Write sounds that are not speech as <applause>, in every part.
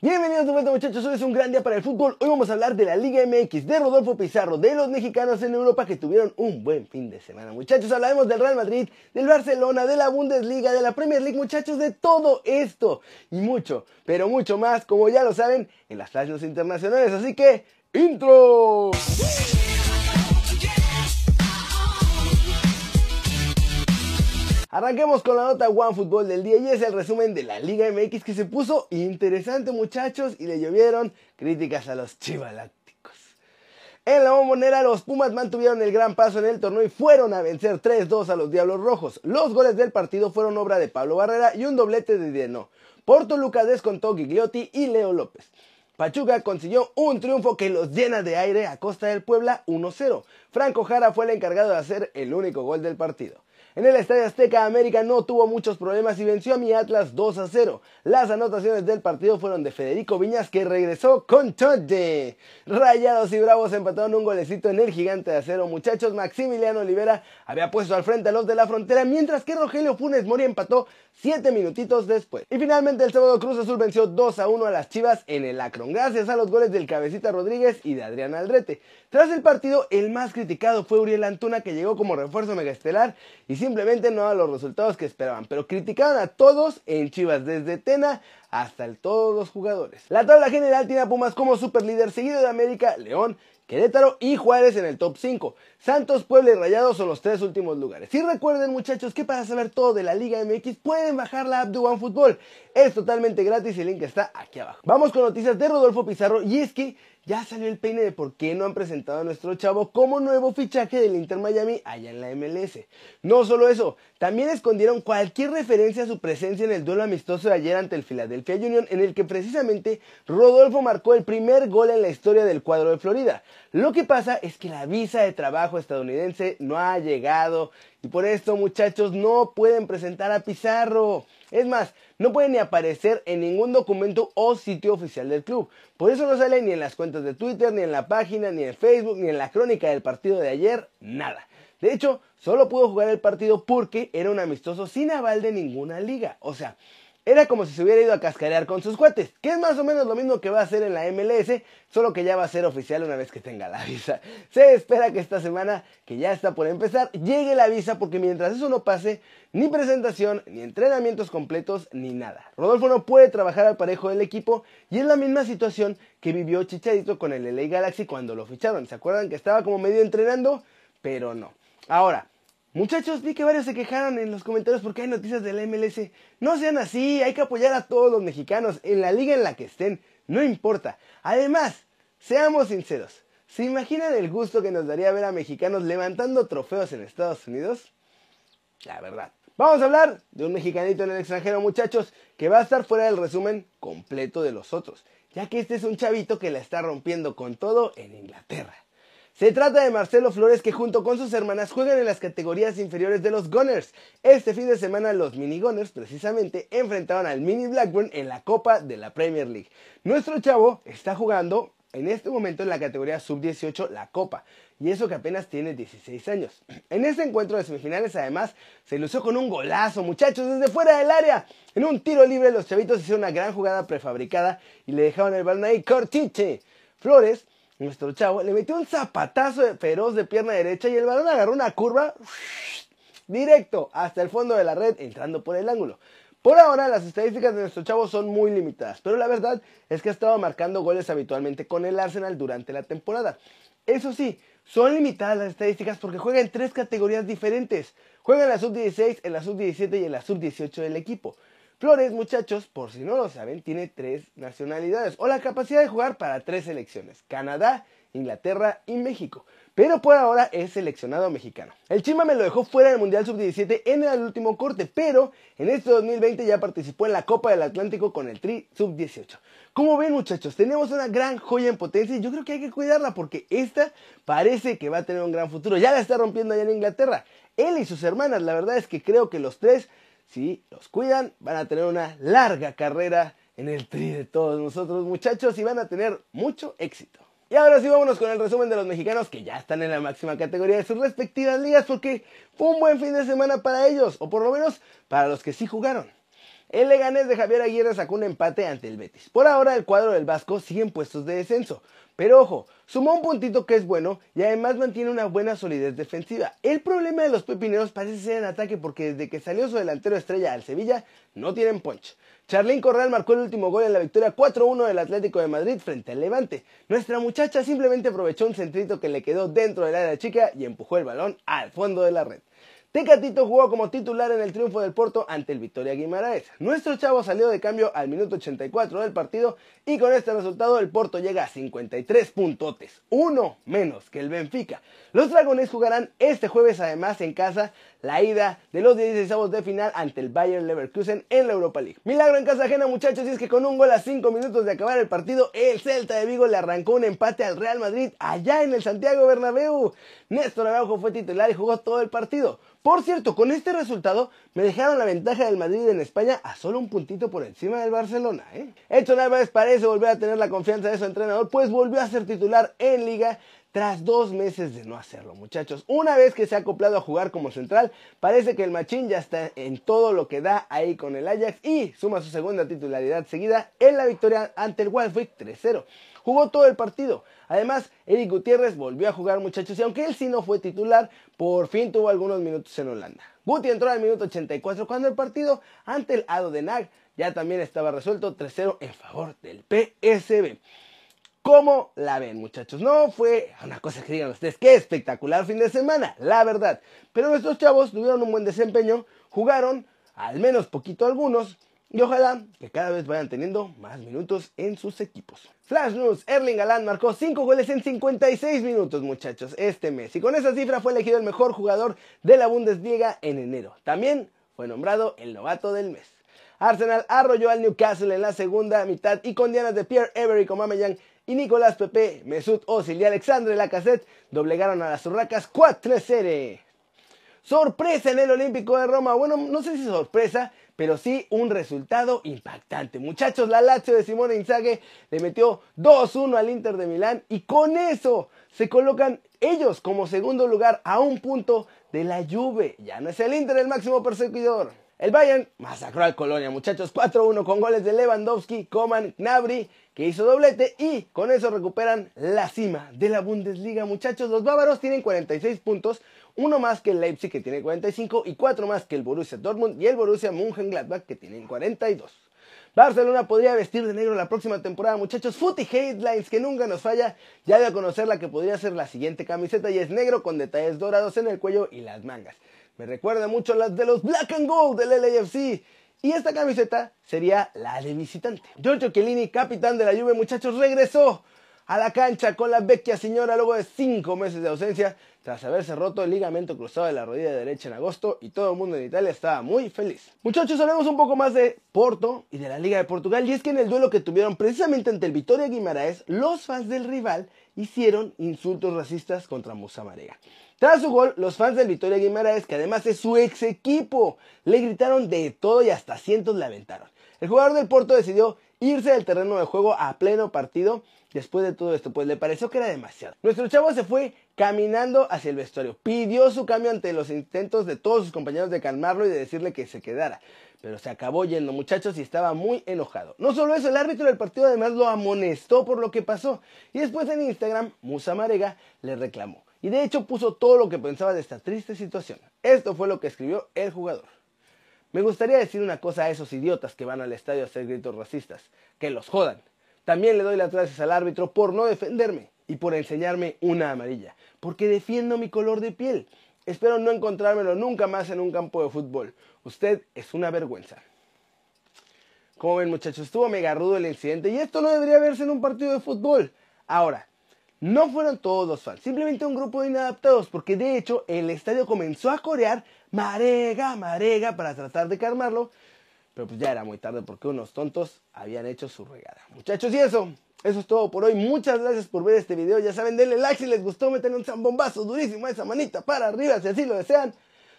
Bienvenidos de vuelta muchachos, hoy es un gran día para el fútbol. Hoy vamos a hablar de la Liga MX, de Rodolfo Pizarro, de los mexicanos en Europa que tuvieron un buen fin de semana. Muchachos, hablaremos del Real Madrid, del Barcelona, de la Bundesliga, de la Premier League, muchachos, de todo esto y mucho, pero mucho más, como ya lo saben, en las páginas internacionales. Así que, intro. Arranquemos con la nota One Fútbol del día y es el resumen de la Liga MX que se puso interesante muchachos y le llovieron críticas a los chivalácticos. En la bombonera los Pumas mantuvieron el gran paso en el torneo y fueron a vencer 3-2 a los Diablos Rojos. Los goles del partido fueron obra de Pablo Barrera y un doblete de Dieno. Porto Lucas descontó Gigliotti y Leo López. Pachuca consiguió un triunfo que los llena de aire a costa del Puebla 1-0. Franco Jara fue el encargado de hacer el único gol del partido. En el Estadio Azteca, América no tuvo muchos problemas y venció a mi Atlas 2 a 0. Las anotaciones del partido fueron de Federico Viñas, que regresó con Choche. Rayados y Bravos empataron un golecito en el gigante de acero. Muchachos, Maximiliano Olivera había puesto al frente a los de la frontera, mientras que Rogelio Funes Mori empató 7 minutitos después. Y finalmente el sábado Cruz Azul venció 2 a 1 a las Chivas en el Acron, gracias a los goles del Cabecita Rodríguez y de Adrián Aldrete. Tras el partido, el más criticado fue Uriel Antuna, que llegó como refuerzo megaestelar y simplemente no a los resultados que esperaban, pero criticaban a todos en Chivas, desde Tena hasta el, todos los jugadores. La tabla general tiene a Pumas como superlíder, seguido de América, León, Querétaro y Juárez en el top 5. Santos, Puebla y Rayados son los tres últimos lugares. Y recuerden muchachos que para saber todo de la Liga MX pueden bajar la app de OneFootball. Es totalmente gratis y el link está aquí abajo. Vamos con noticias de Rodolfo Pizarro y es que ya salió el peine de por qué no han presentado a nuestro chavo como nuevo fichaje del Inter Miami allá en la MLS. No solo eso, también escondieron cualquier referencia a su presencia en el duelo amistoso de ayer ante el Philadelphia Union, en el que precisamente Rodolfo marcó el primer gol en la historia del cuadro de Florida. Lo que pasa es que la visa de trabajo estadounidense no ha llegado y por esto muchachos no pueden presentar a Pizarro. Es más, no puede ni aparecer en ningún documento o sitio oficial del club. Por eso no sale ni en las cuentas de Twitter, ni en la página, ni en Facebook, ni en la crónica del partido de ayer, nada. De hecho, solo pudo jugar el partido porque era un amistoso sin aval de ninguna liga. O sea, era como si se hubiera ido a cascarear con sus cuates, que es más o menos lo mismo que va a hacer en la MLS, solo que ya va a ser oficial una vez que tenga la visa. Se espera que esta semana, que ya está por empezar, llegue la visa porque mientras eso no pase, ni presentación, ni entrenamientos completos, ni nada. Rodolfo no puede trabajar al parejo del equipo y es la misma situación que vivió Chicharito con el LA Galaxy cuando lo ficharon. ¿Se acuerdan que estaba como medio entrenando? Pero no. Ahora, Muchachos, vi que varios se quejaron en los comentarios porque hay noticias del MLS. No sean así, hay que apoyar a todos los mexicanos en la liga en la que estén, no importa. Además, seamos sinceros, ¿se imaginan el gusto que nos daría ver a mexicanos levantando trofeos en Estados Unidos? La verdad. Vamos a hablar de un mexicanito en el extranjero, muchachos, que va a estar fuera del resumen completo de los otros, ya que este es un chavito que la está rompiendo con todo en Inglaterra. Se trata de Marcelo Flores que junto con sus hermanas juegan en las categorías inferiores de los Gunners. Este fin de semana los Mini Gunners precisamente enfrentaron al Mini Blackburn en la Copa de la Premier League. Nuestro chavo está jugando en este momento en la categoría sub-18 la Copa, y eso que apenas tiene 16 años. <clears throat> En este encuentro de semifinales además se lució con un golazo, muchachos, desde fuera del área. En un tiro libre los chavitos hicieron una gran jugada prefabricada y le dejaron el balón ahí cortiche. Flores nuestro chavo le metió un zapatazo de feroz de pierna derecha y el balón agarró una curva directo hasta el fondo de la red entrando por el ángulo. Por ahora las estadísticas de nuestro chavo son muy limitadas, pero la verdad es que ha estado marcando goles habitualmente con el Arsenal durante la temporada. Eso sí, son limitadas las estadísticas porque juega en tres categorías diferentes. Juega en la sub-16, en la sub-17 y en la sub-18 del equipo. Flores, muchachos, por si no lo saben, tiene tres nacionalidades o la capacidad de jugar para tres selecciones, Canadá, Inglaterra y México. Pero por ahora es seleccionado mexicano. El Chima me lo dejó fuera del Mundial Sub-17 en el último corte, pero en este 2020 ya participó en la Copa del Atlántico con el Tri Sub-18. Como ven muchachos, tenemos una gran joya en potencia y yo creo que hay que cuidarla porque esta parece que va a tener un gran futuro. Ya la está rompiendo allá en Inglaterra. Él y sus hermanas, la verdad es que creo que los tres si los cuidan, van a tener una larga carrera en el tri de todos nosotros muchachos y van a tener mucho éxito. Y ahora sí vámonos con el resumen de los mexicanos que ya están en la máxima categoría de sus respectivas ligas porque fue un buen fin de semana para ellos, o por lo menos para los que sí jugaron. El Leganés de Javier Aguirre sacó un empate ante el Betis. Por ahora el cuadro del Vasco sigue en puestos de descenso. Pero ojo, sumó un puntito que es bueno y además mantiene una buena solidez defensiva. El problema de los pepineros parece ser en ataque porque desde que salió su delantero estrella al Sevilla no tienen punch. Charlín Corral marcó el último gol en la victoria 4-1 del Atlético de Madrid frente al Levante. Nuestra muchacha simplemente aprovechó un centrito que le quedó dentro del área chica y empujó el balón al fondo de la red. Tecatito jugó como titular en el triunfo del Porto ante el Victoria Guimaraes. Nuestro chavo salió de cambio al minuto 84 del partido y con este resultado el Porto llega a 53 puntotes, uno menos que el Benfica. Los dragones jugarán este jueves además en casa la ida de los 16 de final ante el Bayern Leverkusen en la Europa League. Milagro en casa ajena muchachos y es que con un gol a 5 minutos de acabar el partido el Celta de Vigo le arrancó un empate al Real Madrid allá en el Santiago Bernabéu. Néstor Araujo fue titular y jugó todo el partido. Por cierto, con este resultado me dejaron la ventaja del Madrid en España a solo un puntito por encima del Barcelona. ¿eh? Edson Álvarez parece volver a tener la confianza de su entrenador, pues volvió a ser titular en Liga tras dos meses de no hacerlo, muchachos. Una vez que se ha acoplado a jugar como central, parece que el Machín ya está en todo lo que da ahí con el Ajax y suma su segunda titularidad seguida en la victoria ante el Wolfsburg 3-0. Jugó todo el partido. Además, Eric Gutiérrez volvió a jugar, muchachos, y aunque él sí no fue titular, por fin tuvo algunos minutos en Holanda. Guti entró al minuto 84 cuando el partido ante el Ado de Nag ya también estaba resuelto 3-0 en favor del PSB. ¿Cómo la ven, muchachos? No fue una cosa que digan ustedes, qué espectacular fin de semana, la verdad. Pero nuestros chavos tuvieron un buen desempeño, jugaron, al menos poquito algunos, y ojalá que cada vez vayan teniendo más minutos en sus equipos. Flash News, Erling Haaland marcó 5 goles en 56 minutos muchachos este mes y con esa cifra fue elegido el mejor jugador de la Bundesliga en enero. También fue nombrado el novato del mes. Arsenal arrolló al Newcastle en la segunda mitad y con dianas de Pierre-Emerick Aubameyang y Nicolás Pepe, Mesut Ozil y Alexandre Lacazette doblegaron a las Urracas 4-0. Sorpresa en el Olímpico de Roma. Bueno, no sé si sorpresa, pero sí un resultado impactante. Muchachos, la Lazio de Simone Inzaghi le metió 2-1 al Inter de Milán y con eso se colocan ellos como segundo lugar a un punto de la Juve. Ya no es el Inter el máximo perseguidor. El Bayern masacró al Colonia, muchachos, 4-1 con goles de Lewandowski, Coman, Gnabry, que hizo doblete y con eso recuperan la cima de la Bundesliga, muchachos. Los bávaros tienen 46 puntos, uno más que el Leipzig que tiene 45 y cuatro más que el Borussia Dortmund y el Borussia Mönchengladbach que tienen 42. Barcelona podría vestir de negro la próxima temporada, muchachos. Footy Headlines, que nunca nos falla, ya de a conocer la que podría ser la siguiente camiseta y es negro con detalles dorados en el cuello y las mangas. Me recuerda mucho a las de los Black and Gold del LAFC. Y esta camiseta sería la de visitante. Giorgio Chiellini, capitán de la Juve, muchachos, regresó a la cancha con la vecchia señora luego de cinco meses de ausencia tras haberse roto el ligamento cruzado de la rodilla derecha en agosto y todo el mundo en Italia estaba muy feliz. Muchachos, hablemos un poco más de Porto y de la Liga de Portugal y es que en el duelo que tuvieron precisamente ante el Vitoria Guimaraes, los fans del rival hicieron insultos racistas contra Musa Marega. Tras su gol, los fans del Vitoria Guimaraes, que además es su ex equipo, le gritaron de todo y hasta cientos le aventaron. El jugador del Porto decidió irse del terreno de juego a pleno partido después de todo esto, pues le pareció que era demasiado. Nuestro chavo se fue caminando hacia el vestuario, pidió su cambio ante los intentos de todos sus compañeros de calmarlo y de decirle que se quedara, pero se acabó yendo muchachos y estaba muy enojado. No solo eso, el árbitro del partido además lo amonestó por lo que pasó y después en Instagram Musa Marega le reclamó y de hecho puso todo lo que pensaba de esta triste situación. Esto fue lo que escribió el jugador. Me gustaría decir una cosa a esos idiotas que van al estadio a hacer gritos racistas, que los jodan. También le doy las gracias al árbitro por no defenderme y por enseñarme una amarilla, porque defiendo mi color de piel. Espero no encontrármelo nunca más en un campo de fútbol. Usted es una vergüenza. Como ven muchachos, estuvo mega rudo el incidente y esto no debería verse en un partido de fútbol. Ahora, no fueron todos los fans, simplemente un grupo de inadaptados, porque de hecho el estadio comenzó a corear Marega, Marega para tratar de calmarlo, pero pues ya era muy tarde porque unos tontos habían hecho su regada. Muchachos, y eso, eso es todo por hoy. Muchas gracias por ver este video. Ya saben, denle like si les gustó, meten un zambombazo durísimo a esa manita para arriba si así lo desean.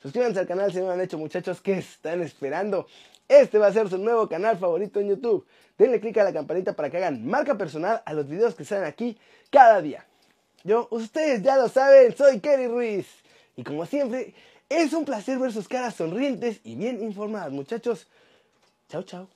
Suscríbanse al canal si no lo han hecho, muchachos. ¿Qué están esperando? Este va a ser su nuevo canal favorito en YouTube. Denle click a la campanita para que hagan marca personal a los videos que salen aquí cada día. Yo, ustedes ya lo saben, soy Kerry Ruiz. Y como siempre, es un placer ver sus caras sonrientes y bien informadas, muchachos. Chao, chao.